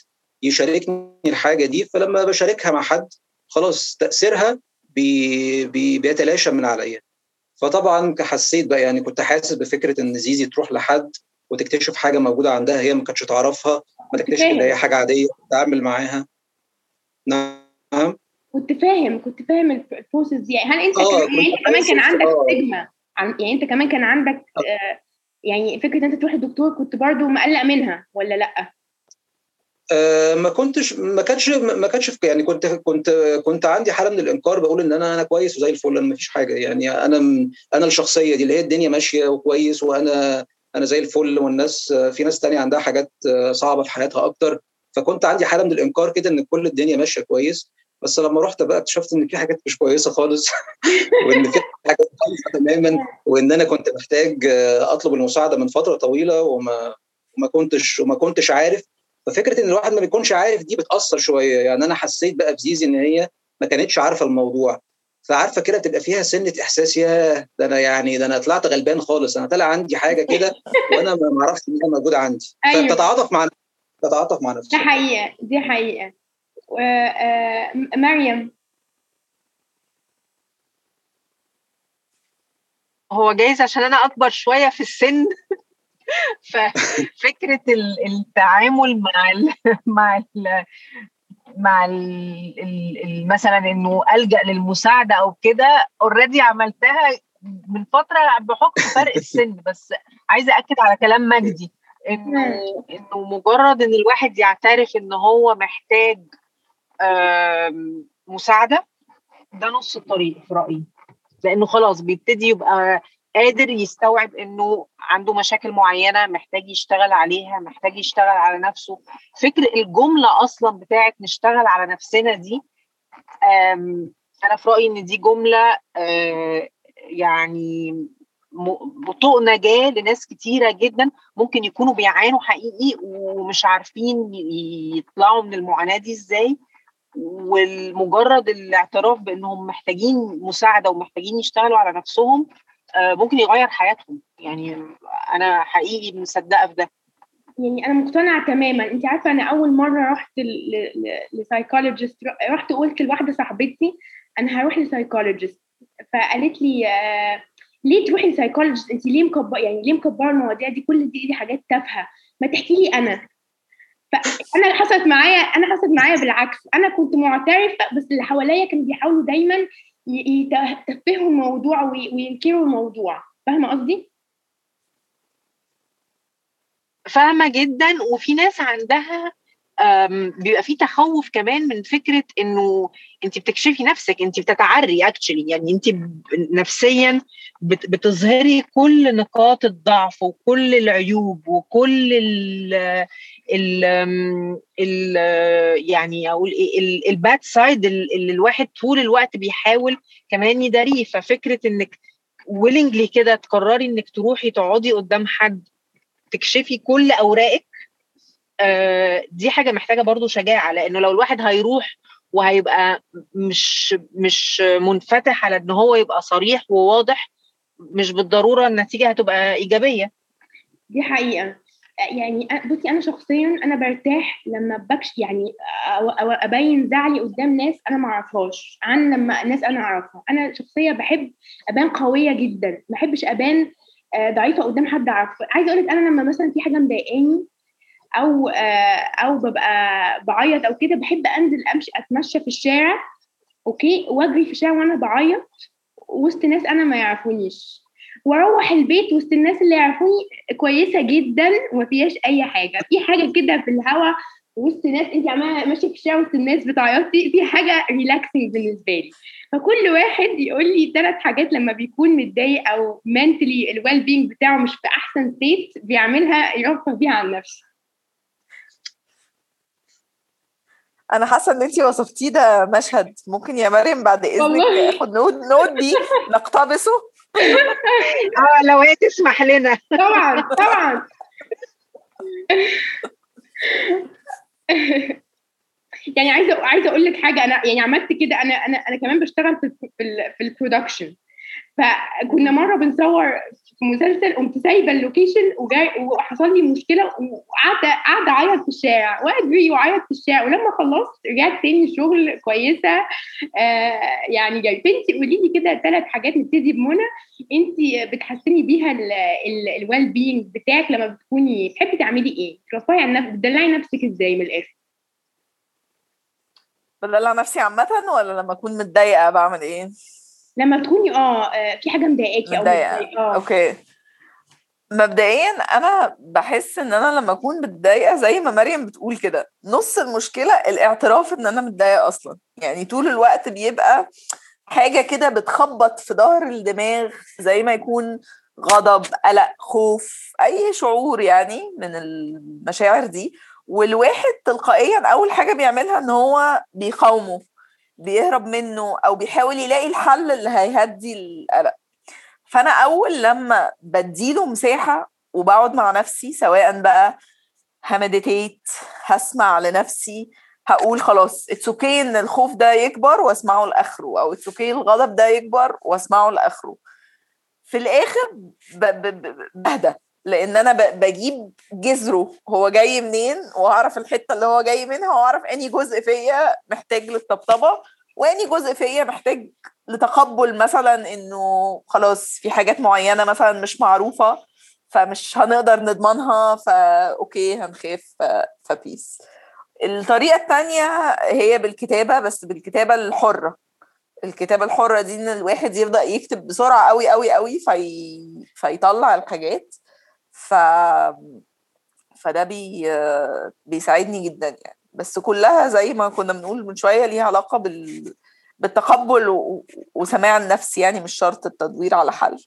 يشاركني الحاجة دي فلما بشاركها مع حد خلاص تأثيرها بي بي بيتلاشى من عليا. فطبعا حسيت بقى يعني كنت حاسس بفكرة إن زيزي تروح لحد وتكتشف حاجة موجودة عندها هي ما كانتش تعرفها ما تكتشف إن هي حاجة عادية تتعامل معاها. نعم. كنت فاهم كنت فاهم الب- البروسيس دي. يعني هل أنت آه، كان يعني كنت أنت كمان كان عندك آه. عن- يعني أنت كمان كان عندك آه. يعني فكرة إن أنت تروح للدكتور كنت برضو مقلق منها ولا لأ؟ آه، ما كنتش ما كانش ما كانش يعني كنت كنت كنت عندي حالة من الإنكار بقول إن أنا أنا كويس وزي الفل أنا ما فيش حاجة. يعني أنا أنا الشخصية دي اللي هي الدنيا ماشية وكويس وأنا أنا زي الفل والناس في ناس تانية عندها حاجات آه، صعبة في حياتها أكتر. فكنت عندي حالة من الإنكار كده إن كل الدنيا ماشية كويس. بس لما رحت بقى اكتشفت إن في حاجات مش كويسة خالص. وإن في حاجات مختلفه تماما. وإن أنا كنت محتاج آه، أطلب المساعدة من فترة طويلة وما وما كنتش وما كنتش عارف. ففكرة إن الواحد ما بيكونش عارف دي بتأثر شوية. يعني أنا حسيت بقى بزيزي إن هي ما كانتش عارفة الموضوع. فعارفة كده تبقى فيها سنة إحساس يا ده أنا يعني ده أنا طلعت غلبان خالص أنا طلع عندي حاجة كده وأنا ما أعرفش إن هي موجودة عندي. أيوة. فتتعاطف مع تتعاطف مع نفسك حقيقة دي حقيقة. آه، مريم. هو جايز عشان أنا أكبر شوية في السن؟ ففكره ال- التعامل مع ال مع ال مع ال ال ال مثلا إنه ألجأ للمساعدة أو كده اوريدي عملتها من فترة بحكم فرق السن. بس عايزة أكد على كلام مجدي إنه إنه مجرد إن الواحد يعترف إن هو محتاج مساعدة ده نص الطريق في رأيي. لأنه خلاص بيبتدي يبقى قادر يستوعب إنه عنده مشاكل معينة محتاج يشتغل عليها محتاج يشتغل على نفسه. فكر الجملة أصلا بتاعت نشتغل على نفسنا دي أنا في رأيي إن دي جملة آه، يعني بطوق نجاة لناس كتيرة جدا ممكن يكونوا بيعانوا حقيقي ومش عارفين يطلعوا من المعاناة دي إزاي. والمجرد الاعتراف بإنهم محتاجين مساعدة ومحتاجين يشتغلوا على نفسهم ممكن يغير حياتهم. يعني أنا حقيقي مصدقة في ده. يعني أنا مقتنعة تماما. انت عارفة أنا أول مرة رحت ل psychologist رحت قلت لواحدة صاحبتي أنا هروح ل psychologist فقالت لي آه ليه تروحي ل psychologist انت ليه مكبره يعني ليه مكبرة المواضيع دي؟ كل دي دي حاجات تافهة. ما تحكي لي أنا. فانا حصلت معايا أنا حصلت معايا بالعكس. أنا كنت معترفة بس اللي حواليا كانوا بيحاولوا دايما يتفهوا الموضوع وي- وينكروا الموضوع فاهمة قصدي؟ فاهمة جدا وفي ناس عندها بيبقى في تخوف كمان من فكرة إنه انت بتكشفي نفسك انت بتتعري actually يعني انت نفسيا بت- بتظهري كل نقاط الضعف وكل العيوب وكل ال ال يعني أقول إيه ال bad side اللي الواحد طول الوقت بيحاول كمان يداريه. ففكرة إنك willingly كده تقرري إنك تروحي تقعدي قدام حد تكشفي كل أوراقك دي حاجة محتاجة برضو شجاعة لأنه لو الواحد هيروح وهيبقى مش مش منفتح على إن هو يبقى صريح وواضح مش بالضرورة النتيجة هتبقى إيجابية. دي حقيقة. يعني بصي أنا شخصيا أنا برتاح لما بكش يعني أبين زعلي قدام ناس أنا ما أعرفهاش عن لما ناس أنا أعرفها. أنا شخصية بحب أبان قوية جدا ما بحبش أبان آه، ضعيفة قدام حد أعرفه. عايزة أقول لك أنا لما مثلا في حاجة مضايقاني أو آه، أو ببقى بعيط أو كده بحب أنزل أمشي أتمشى في الشارع أوكي؟ وأجري في الشارع وأنا بعيط وسط ناس أنا ما يعرفونيش. وأروح البيت وسط الناس اللي يعرفوني كويسة جدا وما فيهاش أي حاجة. في حاجة كده في الهوا وسط ناس أنت عمالة ماشية في الشارع وسط الناس بتعيطي في حاجة relaxing بالنسبة لي. فكل واحد يقول لي ثلاث حاجات لما بيكون متضايق أو mentally ال well-being بتاعه مش في أحسن state بيعملها يرفه بيها عن نفسه. أنا حاسة إن انت وصفتيه ده مشهد ممكن يا مريم بعد إذنك والله. آخد note note دي نقتبسه. آه لو هي تسمح لنا. طبعا طبعا. يعني عايزه عايزة أقول لك حاجة. أنا يعني عملت كده. أنا أنا أنا كمان بشتغل في في ال production فكنا مرة بنصور في مسلسل قمت سايبة ال location وجاي وحصل لي مشكلة وقعدت قاعدة أعيط في الشارع. واجري واعيط في الشارع. ولما خلصت رجعت تاني الشغل كويسة. آه يعني جاي. فانت قولي لي كده ثلاث حاجات نبتدي بمنى انت بتحسني بيها ال well-being بتاعك لما بتكوني بتحبي تعملي إيه؟ ترفهي عن نفسك بتدلعي نفسك إزاي من الآخر؟ بدلع نفسي عامة ولا لما أكون متضايقة بعمل إيه؟ لما تكوني آه آه، في حاجة مضايقاكي أو. متضايقة، آه. أوكي. مبدئيا أنا بحس إن أنا لما أكون متضايقة زي ما مريم بتقول كده نص المشكلة الاعتراف إن أنا متضايقة أصلا. يعني طول الوقت بيبقى حاجة كده بتخبط في ظهر الدماغ زي ما يكون غضب قلق خوف أي شعور يعني من المشاعر دي. والواحد تلقائيا أول حاجة بيعملها إن هو بيقاومه. بيهرب منه أو بيحاول يلاقي الحل اللي هيهدي القلق. فأنا أول لما بديله مساحة وبقعد مع نفسي سواء بقى ه meditate هسمع لنفسي هقول خلاص it's okay إن الخوف ده يكبر وأسمعه لآخره أو it's okay الغضب ده يكبر وأسمعه لآخره. في الآخر بهدى. لأن أنا بجيب جذره هو جاي منين واعرف الحتة اللي هو جاي منها واعرف اني جزء فيا محتاج للطبطبة واني جزء فيا محتاج لتقبل مثلا إنه خلاص في حاجات معينة مثلا مش معروفة فمش هنقدر نضمنها فا okay هنخاف ف peace. الطريقة الثانية هي بالكتابة بس بالكتابة الحرة. الكتابة الحرة دي إن الواحد يبدا يكتب بسرعة قوي قوي قوي في... فيطلع الحاجات. ف فده بي... بيساعدني جدا يعني. بس كلها زي ما كنا بنقول من شوية ليها علاقة بال... بالتقبل و... وسماع النفس يعني مش شرط التدوير على حل.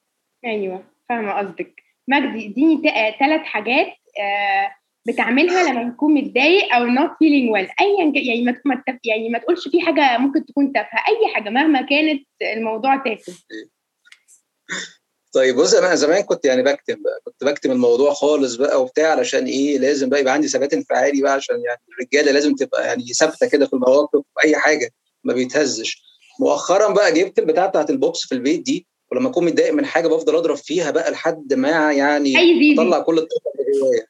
أيوه فاهمة قصدك. مجدي اديني ثلاث حاجات آه بتعملها لما تكون متضايق أو not feeling well. ايا كان يعني ما ما تف- يعني ما تقولش في حاجة ممكن تكون تافهة. أي حاجة مهما كانت الموضوع تافه. طيب بص أنا زمان كنت يعني بكتم بقى كنت بكتم الموضوع خالص بقى وبتاع علشان إيه لازم بقى يبقى عندي ثبات انفعالي بقى عشان يعني الرجالة لازم تبقى يعني ثابتة كده في المواقف في أي حاجة ما بيتهزش. مؤخرا بقى جبت البتاع بتاعت البوكس في البيت دي ولما أكون متضايق من حاجة بفضل أضرب فيها بقى لحد ما يعني أطلع كل الطاقة اللي جوايا.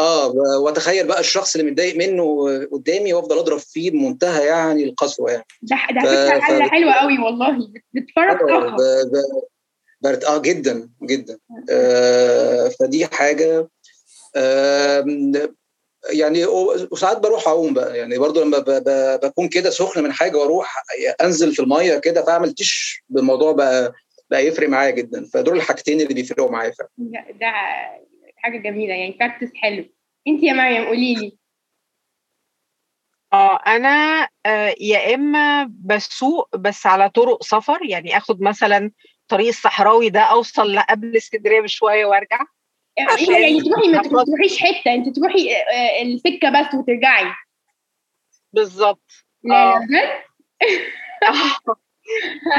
آه وأتخيل بقى الشخص اللي متضايق منه قدامي وأفضل أضرب فيه بمنتهى يعني القسوة يعني. ده ده ف- فكرة حلوة قوي والله بت- بتفرج طاقة. برد آه جدا جدا. آه فدي حاجة. آه يعني وساعات بروح أعوم بقى. يعني برضو لما بكون كده سخن من حاجة وأروح أنزل في المية كده فأعمل تش بالموضوع بقى بقى يفرق معايا جدا. فدول الحاجتين اللي بيفرقوا معايا فعلا. ده ده حاجة جميلة. يعني براكتس حلو. أنت يا مريم قولي لي. آه أنا آه يا إما بسوق بس على طرق سفر. يعني آخد مثلا طريق الصحراوي ده أوصل قبل اسكندرية بشوية وأرجع؟ عشان يعني تروحي ما. تروحيش حتة أنت تروحي آه، السكه بس وترجعي. بالظبط. لا آه. لا بجد؟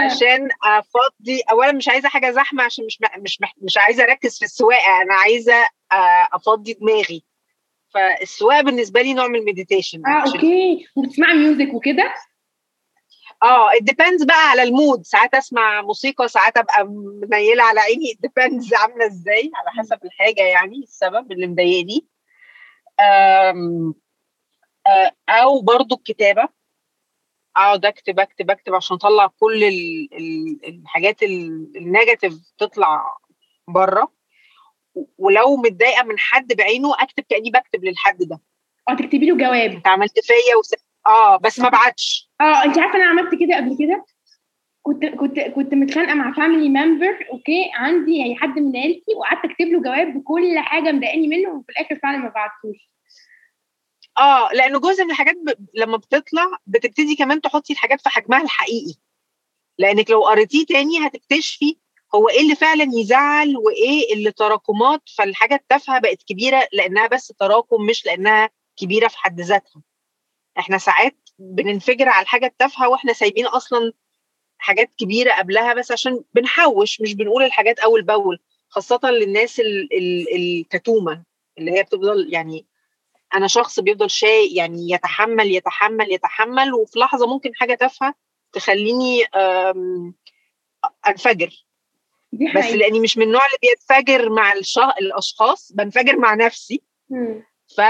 عشان أفضي اولا مش عايزة حاجة زحمة عشان مش مش مش عايزة أركز في السواقة أنا عايزة آه، أفضي دماغي. فالسواقة بالنسبة لي نوع من ال meditation آه okay. وبتسمعي music وكده؟ آه it depends بقى على ال mood. ساعات أسمع موسيقى ساعات أبقى منيله على عيني it depends عاملة إزاي على حسب الحاجة يعني السبب اللي مضايقني. آه، أو برضو الكتابة. أقعد أكتب أكتب أكتب عشان أطلع كل ال- ال- الحاجات ال- ال negative تطلع بره ولو متضايقة من حد بعينه أكتب كأني بكتب للحد ده. أه تكتبي له جواب. أنت عملت فيا وس... آه بس ما بعتش آه انت عارفة أنا عملت كده قبل كده؟ كنت كنت كنت متخانقة مع family member okay؟ عندي يعني حد من عيلتي وقعدت أكتب له جواب بكل حاجة مضايقاني منه وفي الآخر فعلا ما بعتوش آه لأنه جزء من الحاجات ب... لما بتطلع بتبتدي كمان تحطي الحاجات في حجمها الحقيقي. لأنك لو قريتيه تاني هتكتشفي هو إيه اللي فعلا يزعل وإيه اللي تراكمات فالحاجة التافهة بقت كبيرة لأنها بس تراكم مش لأنها كبيرة في حد ذاتها. إحنا ساعات بننفجر على الحاجة التافهة وإحنا سايبين أصلا حاجات كبيرة قبلها بس عشان بنحوش مش بنقول الحاجات أول بأول خاصة للناس ال- ال- الكتومة اللي هي بتفضل يعني أنا شخص بيفضل شيء يعني يتحمل يتحمل يتحمل وفي لحظة ممكن حاجة تافهة تخليني أنفجر دي بس حقيقة لأني مش من النوع اللي بينفجر مع. الأشخاص بنفجر مع نفسي. ف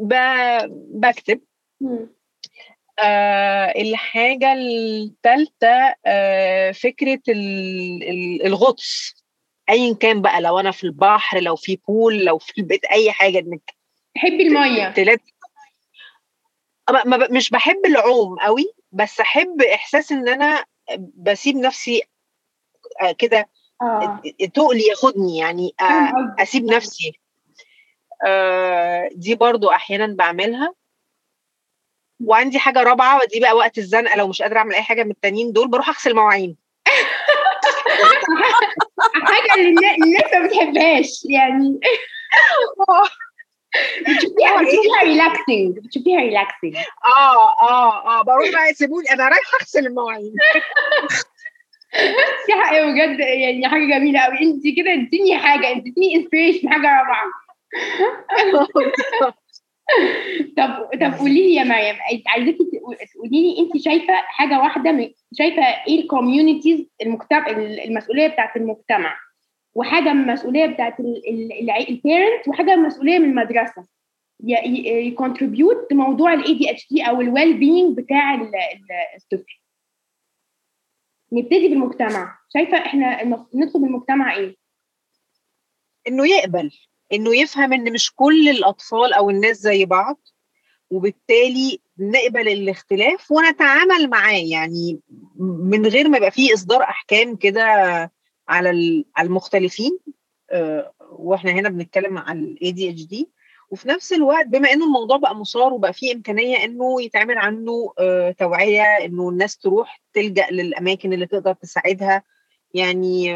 ب- بكتب مم. آه الحاجة الثالثة آه فكرة ال- ال- الغطس. أيا كان بقى لو أنا في البحر لو في بول لو في البيت أي حاجة إنك تحبي تلات ب- مش بحب العوم قوي بس أحب إحساس إن أنا بسيب نفسي آه كده آه. تقلي ياخدني يعني آه. أسيب نفسي. آه دي برضو أحيانا بعملها. وعندي حاجة رابعة ودي بقى وقت الزنقة لو مش قادرة أعمل أي حاجة من التانيين دول بروح أغسل مواعين. حاجة اللي النا- الناس ما بتحبهاش يعني. بتشوفيها بتشوفيها relaxing بتشوفيها relaxing آه آه آه بروح بقى سيبوني أنا رايحة أغسل المواعين. دي حاجة بجد يعني حاجة جميلة قوي انت كده اديني حاجة اديني inspiration حاجة رابعة. طب طب قولي لي يا مريم عايزاكي تقولي لي انت شايفة حاجة واحدة شايفة إيه ال communities المجتمع المسؤولية بتاعت المجتمع؟ وحاجة من المسؤولية بتاعت ال parent وحاجة من المسؤولية من المدرسة. ي contribute لموضوع ال ADHD أو ال well-being بتاع ال- ال- الطفل. نبتدي بالمجتمع. شايفة إحنا من المجتمع إيه؟ إنه يقبل. إنه يفهم إن مش كل الأطفال أو الناس زي بعض وبالتالي نقبل الاختلاف ونتعامل معاه. يعني من غير ما يبقى فيه إصدار أحكام كده على ال- على المختلفين آه، وإحنا هنا بنتكلم عن ال ADHD وفي نفس الوقت بما إنه الموضوع بقى مثار وبقى فيه إمكانية إنه يتعمل عنه آه، توعية إنه الناس تروح تلجأ للأماكن اللي تقدر تساعدها. يعني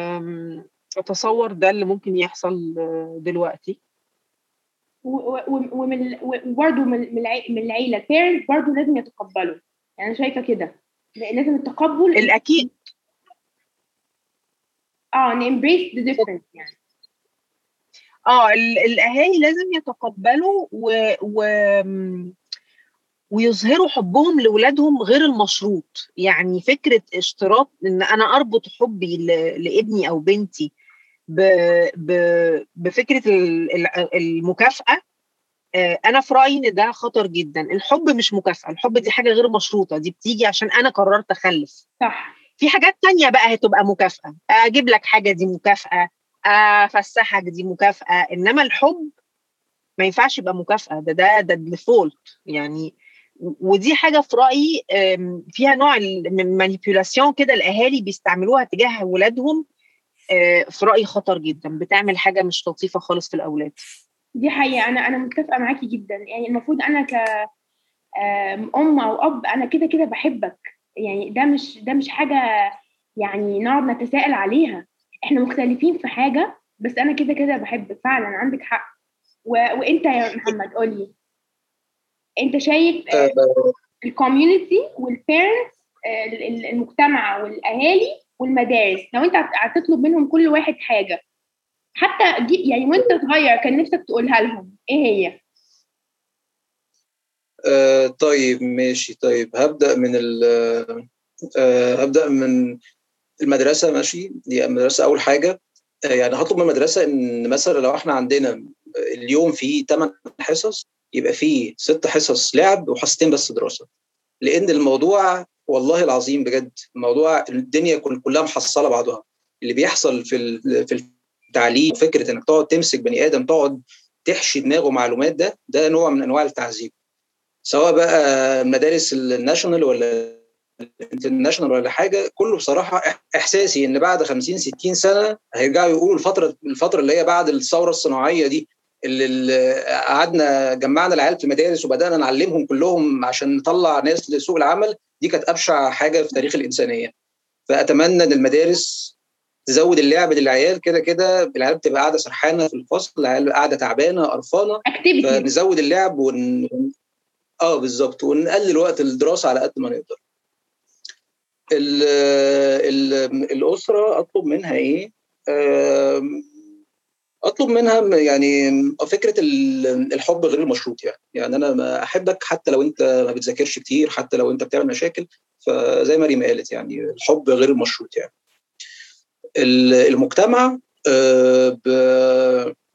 أتصور ده اللي ممكن يحصل آه، دلوقتي ومن وبرضه من من العي- من العيلة ال parent برضه لازم يتقبلوا يعني أنا شايفة كده لازم التقبل الاكيد آه ن embrace the difference يعني آه ال- الأهالي لازم يتقبلوا و... و... ويظهروا حبهم لاولادهم غير المشروط يعني فكرة اشتراط إن أنا أربط حبي. لابني أو بنتي. بفكرة ال- ال- المكافأة آه، أنا في رأيي إن ده خطر جدا. الحب مش مكافأة الحب دي حاجة غير مشروطة دي بتيجي عشان أنا قررت أخلف. صح. في حاجات تانية بقى هتبقى مكافأة أجيب لك حاجة دي مكافأة أفسحك دي مكافأة إنما الحب ما ينفعش يبقى مكافأة ده ده ده ال default يعني. ودي حاجة في رأيي أم، فيها نوع من manipulation كده الأهالي بيستعملوها تجاه أولادهم أه، في رأيي خطر جدا بتعمل حاجة مش لطيفة خالص في الأولاد. دي حقيقة. أنا أنا متفقة معاكي جدا. يعني المفروض أنا كأم أو أب أنا كده كده بحبك. يعني ده مش ده مش حاجة يعني نقعد نتساءل عليها. إحنا مختلفين في حاجة بس أنا كده كده بحبك. فعلا عندك حق. و... وأنت يا محمد قولي أنت شايف ال community وال parents المجتمع والأهالي والمدارس. لو انت هتطلب منهم كل واحد حاجة. حتى يعني وانت صغير كان نفسك تقولها لهم. إيه هي؟ آه طيب ماشي. طيب هبدأ من ال آه هبدأ من المدرسة ماشي. دي المدرسة أول حاجة. آه يعني هطلب من المدرسة إن مثلا لو إحنا عندنا اليوم فيه 8 حصص يبقى فيه ست حصص لعب وحصتين بس دراسة. لأن الموضوع والله العظيم بجد الموضوع الدنيا كلها محصلة بعضها. اللي بيحصل في في التعليم فكره إنك تقعد تمسك بني آدم تقعد تحشي دماغه معلومات ده ده نوع من أنواع التعذيب. سواء بقى مدارس الناشونال ولا الانترناشونال ولا حاجة كله بصراحة إحساسي إن بعد 50 60 سنة هيرجعوا يقولوا الفترة الفترة اللي هي بعد الثورة الصناعية دي اللي قعدنا جمعنا العيال في المدارس وبدأنا نعلمهم كلهم عشان نطلع ناس لسوق العمل دي كانت أبشع حاجة في تاريخ الإنسانية. فأتمنى إن المدارس تزود اللعب للعيال كده كده العيال بتبقى قاعدة سرحانة في الفصل العيال قاعدة تعبانة قرفانة. فنزود اللعب ون... آه بالظبط ونقلل وقت الدراسة على قد ما نقدر. ال... ال... الأسرة أطلب منها إيه؟ آه... أطلب منها يعني فكرة الحب غير المشروط يعني. يعني أنا أحبك حتى لو أنت ما بتذاكرش كتير حتى لو أنت بتعمل مشاكل. فزي ما ريما قالت يعني الحب غير المشروط يعني. المجتمع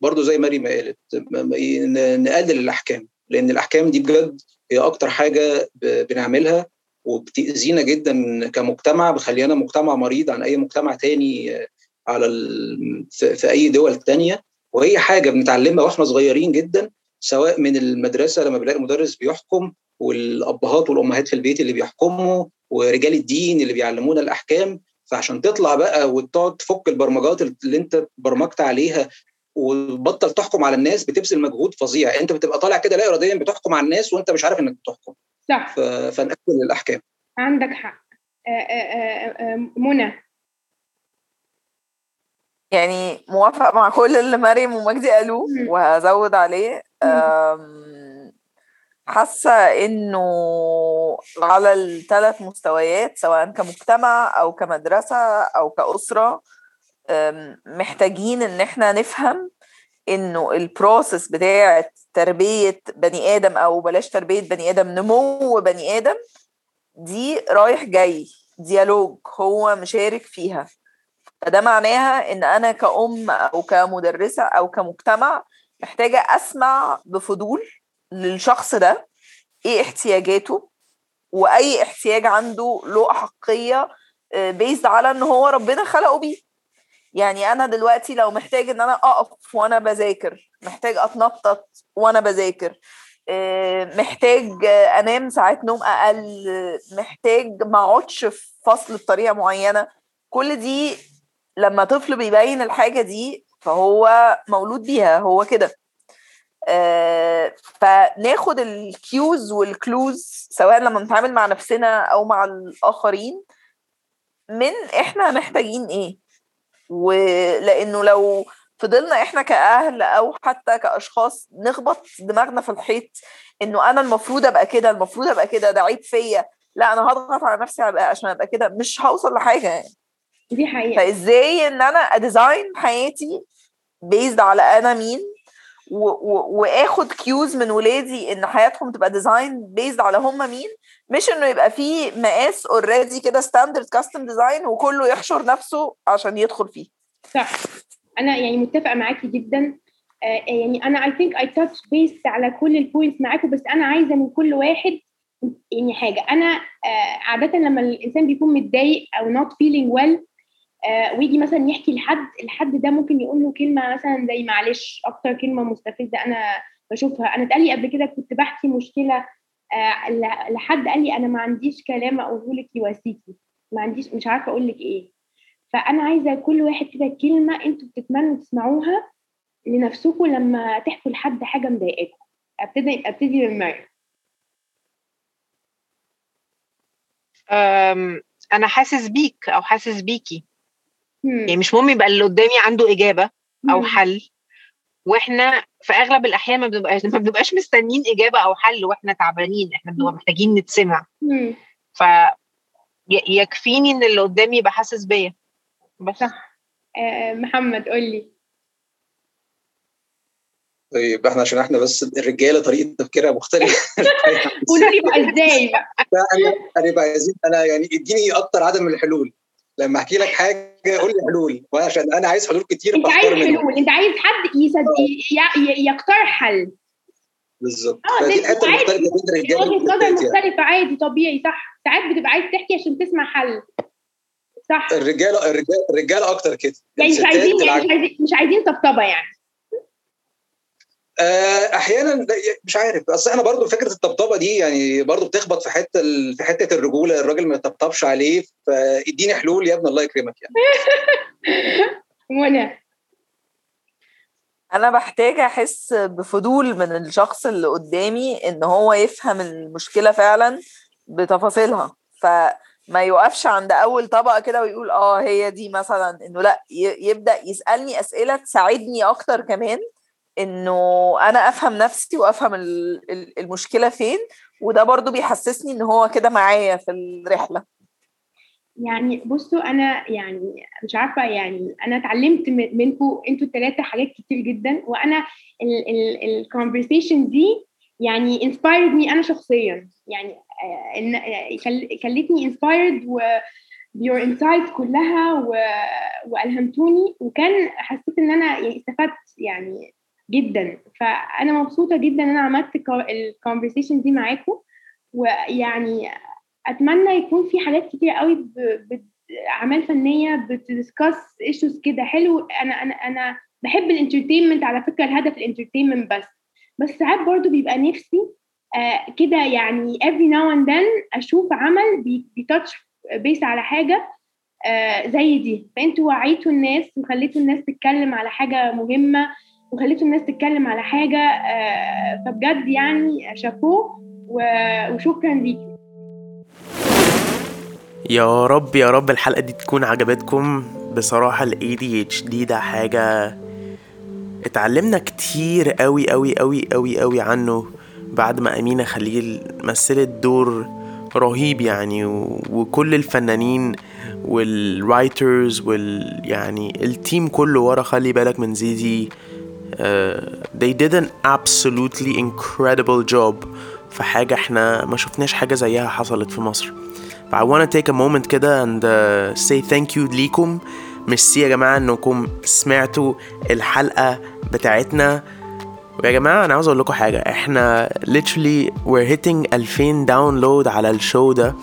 برضه زي ما ريما قالت نقلل الأحكام. لأن الأحكام دي بجد هي أكتر حاجة بنعملها وبتأذينا جدا كمجتمع بخلينا مجتمع مريض عن أي مجتمع تاني على ال... في أي دول تانية. وهي حاجة بنتعلمها وإحنا صغيرين جدا سواء من المدرسة لما بلاقي مدرس بيحكم والأبهات والأمهات في البيت اللي بيحكموا ورجال الدين اللي بيعلمونا الأحكام. فعشان تطلع بقى وتقعد تفك البرمجات اللي أنت برمجت عليها وتبطل تحكم على الناس بتبذل مجهود فظيع. أنت بتبقى طالع كده لا اراديا بتحكم على الناس وأنت مش عارف إنك بتحكم. صح. ف... فنقلل الأحكام. عندك حق. منى. يعني موافق مع كل اللي مريم ومجدي قالوه وهزود عليه. حاسة إنه على الثلاث مستويات سواء كمجتمع أو كمدرسة أو كأسرة محتاجين إن إحنا نفهم إنه البروسيس بتاعه تربية بني آدم أو بلاش تربية بني آدم نمو بني آدم دي رايح جاي ديالوج هو مشارك فيها. فده معناها إن أنا كأم أو كمدرسة أو كمجتمع محتاجة أسمع بفضول للشخص ده إيه احتياجاته وأي احتياج عنده له احقية بيزد على إن هو ربنا خلقه بيه. يعني أنا دلوقتي لو محتاج إن أنا أقف وأنا بذاكر محتاج أتنطط وأنا بذاكر محتاج أنام ساعات نوم أقل محتاج ما أقعدش في فصل بطريقة معينة كل دي لما طفل بيبين الحاجة دي فهو مولود بيها هو كده. آه فناخد ال cues وال clues سواء لما نتعامل مع نفسنا أو مع الآخرين من إحنا محتاجين إيه. ولأنه لو فضلنا إحنا كأهل أو حتى كأشخاص نخبط دماغنا في الحيط إنه أنا المفروض أبقى كده المفروض أبقى كده ده عيب فيا. لا أنا هضغط على نفسي عشان أبقى كده مش هوصل لحاجة يعني. دي حقيقة. فإزاي إن أنا أ design حياتي based على أنا مين؟ و- و- وآخد cues من ولادي إن حياتهم تبقى design based على هم مين؟ مش إنه يبقى في مقاس already كده standard custom design وكله يحشر نفسه عشان يدخل فيه. صح. أنا يعني متفقة معاكي جدا. آه يعني أنا I think I touch base على كل ال points معاكم بس أنا عايزة من كل واحد يعني حاجة. أنا آه عادة لما الإنسان بيكون متضايق أو feeling well آه ويجي مثلا يحكي لحد الحد ده ممكن يقول له كلمة مثلا زي معلش أكتر كلمة مستفزة أنا بشوفها. أنا اتقال لي قبل كده كنت بحكي مشكلة آه لحد قال لي أنا ما عنديش كلام أقوله لك يواسيكي. ما عنديش مش عارفة أقول لك إيه. فأنا عايزة كل واحد كده كلمة أنتوا بتتمنوا تسمعوها لنفسكم لما تحكوا لحد حاجة مضايقاكم. أبتدي أبتدي من مريم أنا حاسس بيك أو حاسس بيكي. يعني مش مهم يبقى اللي قدامي عنده إجابة أو مم. حل. وإحنا في أغلب الأحيان ما بنبقاش ما بنبقاش مستنيين إجابة أو حل وإحنا تعبانين إحنا بنبقى محتاجين نتسمع. مم. ف يكفيني إن اللي قدامي يبقى حاسس بيا. بس. صح. آه، محمد قول لي. طيب إحنا عشان إحنا بس الرجالة طريقة تفكيرها مختلفة. قولوا لي بقى إزاي؟ بقى أنا أنا بقى أنا يعني اديني أكتر عدد من الحلول. لما احكي لك حاجة قول لي حلول. وعشان أنا عايز حلول كتير أنت عايز حلول. أنت عايز حد يسد... ي- ي- يقترح حل. بالظبط. آه، ده الحتة عادي. المختلفة بين الرجاله وجهة نظر يعني. مختلفة. عادي طبيعي صح. ساعات بتبقى عايز تحكي عشان تسمع حل. صح. الرجالة الرجاله الرجاله أكتر كده. يعني مش عايزين يعني. مش عايزين مش عايزين طبطبة يعني. أحيانا لا، مش عارف اصل إحنا برضو فكرة الطبطبة دي يعني برضو بتخبط في حتة ال- في حتة الرجولة الراجل ما يطبطبش عليه فاديني حلول يا ابن الله يكرمك يعني. منى. أنا بحتاج أحس بفضول من الشخص اللي قدامي إن هو يفهم المشكلة فعلا بتفاصيلها. فما يوقفش عند أول طبقة كده ويقول آه هي دي مثلا إنه لأ يبدأ يسألني أسئلة تساعدني أكتر كمان. إنه أنا أفهم نفسي وأفهم ال- ال- المشكلة فين وده برضو بيحسسني إن هو كده معايا في الرحلة. يعني بصوا أنا يعني مش عارفة يعني أنا اتعلمت من- منكم أنتوا الثلاثه حاجات كتير جدا وأنا ال conversation دي يعني inspired me أنا شخصيا. يعني آه، آه، خل- خلتني inspired و your insights كلها و... وألهمتوني وكان حسيت إن أنا يعني استفدت يعني جدا. فأنا مبسوطة جدا إن أنا عملت ال conversation دي معاكم. ويعني أتمنى يكون في حاجات كتير قوي. أعمال فنية بت discuss issues كده. حلو. أنا أنا أنا بحب ال entertainment على فكرة. الهدف ال entertainment بس. بس ساعات برضو بيبقى نفسي آه كده يعني every now and then أشوف عمل بي- بي touch base على حاجة آه زي دي. فأنتوا وعيتوا الناس وخليتوا الناس تتكلم على حاجة مهمة. وخليتوا الناس تتكلم على حاجة آه فبجد يعني شابوه وشكرا ليكي يا رب يا رب الحلقة دي تكون عجبتكم بصراحة ال ADHD ده حاجة اتعلمنا كتير قوي قوي قوي قوي قوي عنه بعد ما أمينة خليل مثلت دور رهيب يعني. وكل الفنانين وال writers وال يعني التيم كله ورا خلي بالك من زيزي uh, they did an absolutely incredible job في حاجة إحنا ما شفناش حاجة زيها حصلت في مصر. ف I wanna take a moment كده and uh, say thank you ليكم. ميرسي يا جماعة انكم سمعتوا الحلقة بتاعتنا. ويا جماعة أنا عاوز أقول لكم حاجة إحنا literally we're hitting 2000 download على ال show ده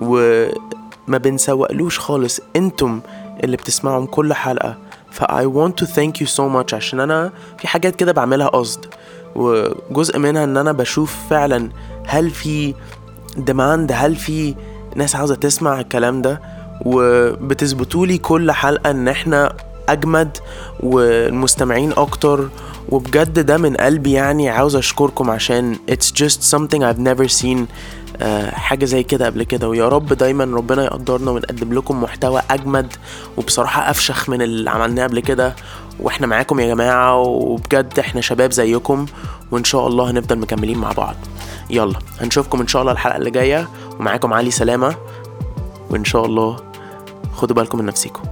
وما بنسوقلوش خالص. أنتم اللي بتسمعوا كل حلقة. ف I want to thank you so much عشان أنا في حاجات كده بعملها قصد. وجزء منها إن أنا بشوف فعلا هل في demand هل في ناس عاوزة تسمع الكلام ده. وبتثبتولي كل حلقة إن إحنا أجمد والمستمعين أكتر. وبجد ده من قلبي يعني عاوز أشكركم عشان it's just something I've never seen. آه، حاجة زي كده قبل كده. ويا رب دايما ربنا يقدرنا ونقدم لكم محتوى أجمد. وبصراحة أفشخ من اللي عملناه قبل كده. وإحنا معاكم يا جماعة وبجد إحنا شباب زيكم. وإن شاء الله هنفضل مكملين مع بعض. يلا هنشوفكم إن شاء الله الحلقة اللي جاية. ومعاكم علي سلامة. وإن شاء الله خدوا بالكم من نفسكم